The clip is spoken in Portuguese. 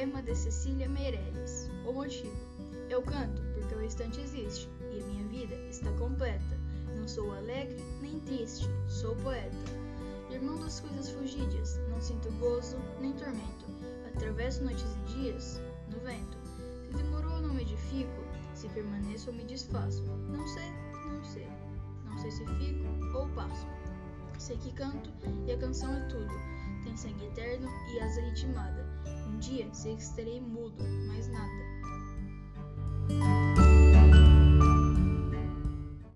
de Cecília Meirelles. O motivo: Eu canto porque o instante existe e a minha vida está completa. Não sou alegre nem triste, sou poeta. Irmão das coisas fugidias, não sinto gozo nem tormento. Atravesso noites e dias no vento. Se demorou, não me edifico. Se permaneço, ou me desfaço. Não sei, não sei. Não sei se fico ou passo. Sei que canto e a canção é tudo. Tem sangue eterno e asa ritmada. Dia que estarei mudo, mais nada.